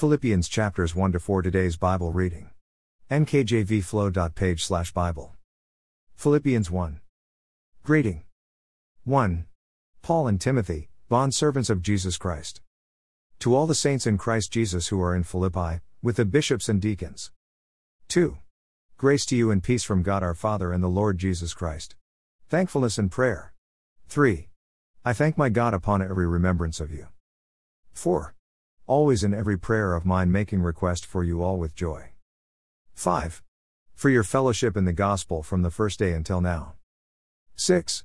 Philippians chapters 1 to 4 today's Bible reading. nkjvflow.page slash Bible. Philippians 1. Greeting. 1. Paul and Timothy, bondservants of Jesus Christ. To all the saints in Christ Jesus who are in Philippi, with the bishops and deacons. 2. Grace to you and peace from God our Father and the Lord Jesus Christ. Thankfulness and prayer. 3. I thank my God upon every remembrance of you. 4. Always in every prayer of mine making request for you all with joy. 5. For your fellowship in the gospel from the first day until now. 6.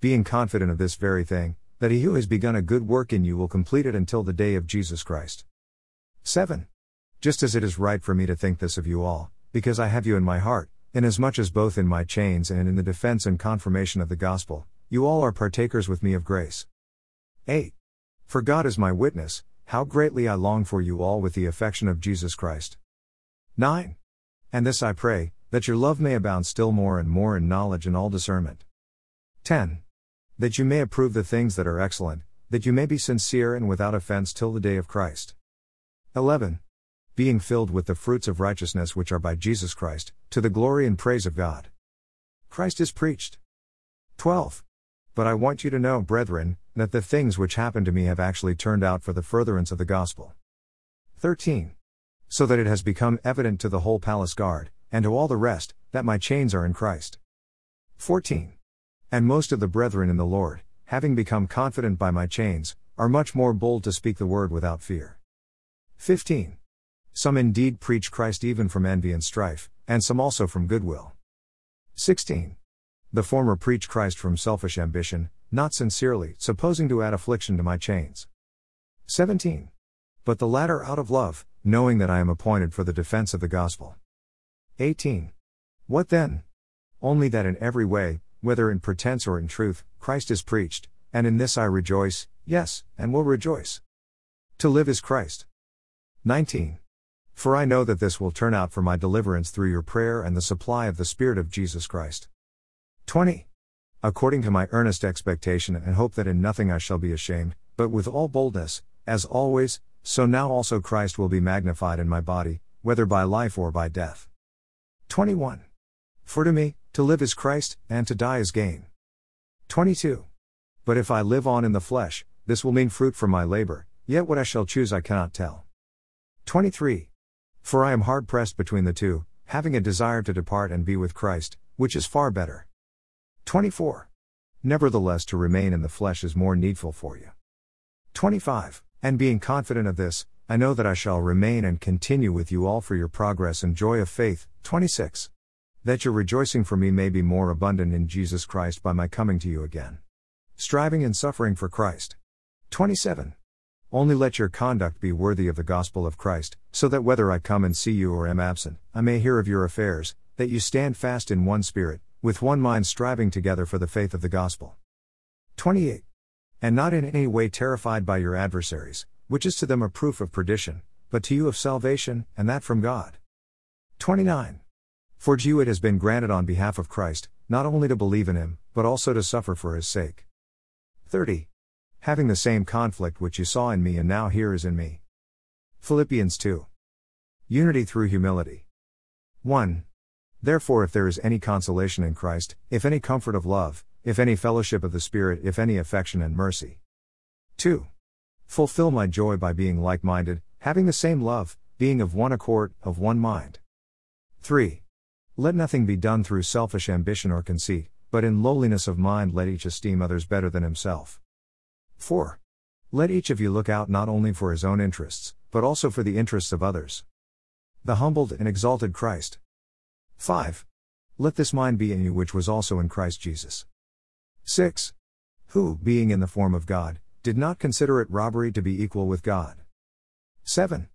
Being confident of this very thing, that he who has begun a good work in you will complete it until the day of Jesus Christ. 7. Just as it is right for me to think this of you all, because I have you in my heart, inasmuch as both in my chains and in the defense and confirmation of the gospel, you all are partakers with me of grace. 8. For God is my witness, how greatly I long for you all with the affection of Jesus Christ. 9. And this I pray, that your love may abound still more and more in knowledge and all discernment. 10. That you may approve the things that are excellent, that you may be sincere and without offense till the day of Christ. 11. Being filled with the fruits of righteousness which are by Jesus Christ, to the glory and praise of God. Christ is preached. 12. But I want you to know, brethren, that the things which happened to me have actually turned out for the furtherance of the gospel. 13. So that it has become evident to the whole palace guard, and to all the rest, that my chains are in Christ. 14. And most of the brethren in the Lord, having become confident by my chains, are much more bold to speak the word without fear. 15. Some indeed preach Christ even from envy and strife, and some also from goodwill. 16. The former preach Christ from selfish ambition, not sincerely, supposing to add affliction to my chains. 17. But the latter out of love, knowing that I am appointed for the defense of the gospel. 18. What then? Only that in every way, whether in pretense or in truth, Christ is preached, and in this I rejoice, yes, and will rejoice. To live is Christ. 19. For I know that this will turn out for my deliverance through your prayer and the supply of the Spirit of Jesus Christ. 20. According to my earnest expectation and hope that in nothing I shall be ashamed, but with all boldness, as always, so now also Christ will be magnified in my body, whether by life or by death. 21. For to me, to live is Christ, and to die is gain. 22. But if I live on in the flesh, this will mean fruit from my labor, yet what I shall choose I cannot tell. 23. For I am hard pressed between the two, having a desire to depart and be with Christ, which is far better. 24. Nevertheless, to remain in the flesh is more needful for you. 25. And being confident of this, I know that I shall remain and continue with you all for your progress and joy of faith. 26. That your rejoicing for me may be more abundant in Jesus Christ by my coming to you again. Striving and suffering for Christ. 27. Only let your conduct be worthy of the gospel of Christ, so that whether I come and see you or am absent, I may hear of your affairs, that you stand fast in one spirit, with one mind striving together for the faith of the gospel. 28. And not in any way terrified by your adversaries, which is to them a proof of perdition, but to you of salvation, and that from God. 29. For to you it has been granted on behalf of Christ, not only to believe in him, but also to suffer for his sake. 30. Having the same conflict which you saw in me and now hear is in me. Philippians 2. Unity through humility. 1. Therefore, if there is any consolation in Christ, if any comfort of love, if any fellowship of the Spirit, if any affection and mercy. 2. Fulfill my joy by being like minded, having the same love, being of one accord, of one mind. 3. Let nothing be done through selfish ambition or conceit, but in lowliness of mind let each esteem others better than himself. 4. Let each of you look out not only for his own interests, but also for the interests of others. The humbled and exalted Christ. 5. Let this mind be in you which was also in Christ Jesus. 6. Who, being in the form of God, did not consider it robbery to be equal with God. 7.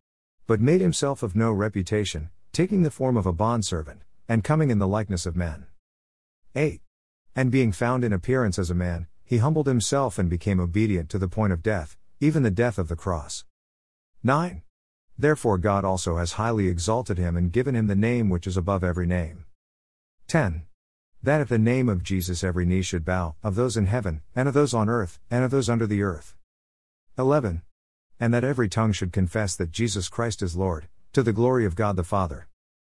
But made himself of no reputation, taking the form of a bondservant, and coming in the likeness of men. 8. And being found in appearance as a man, he humbled himself and became obedient to the point of death, even the death of the cross. 9. Therefore God also has highly exalted him and given him the name which is above every name. 10. That at the name of Jesus every knee should bow, of those in heaven, and of those on earth, and of those under the earth. 11. And that every tongue should confess that Jesus Christ is Lord, to the glory of God the Father.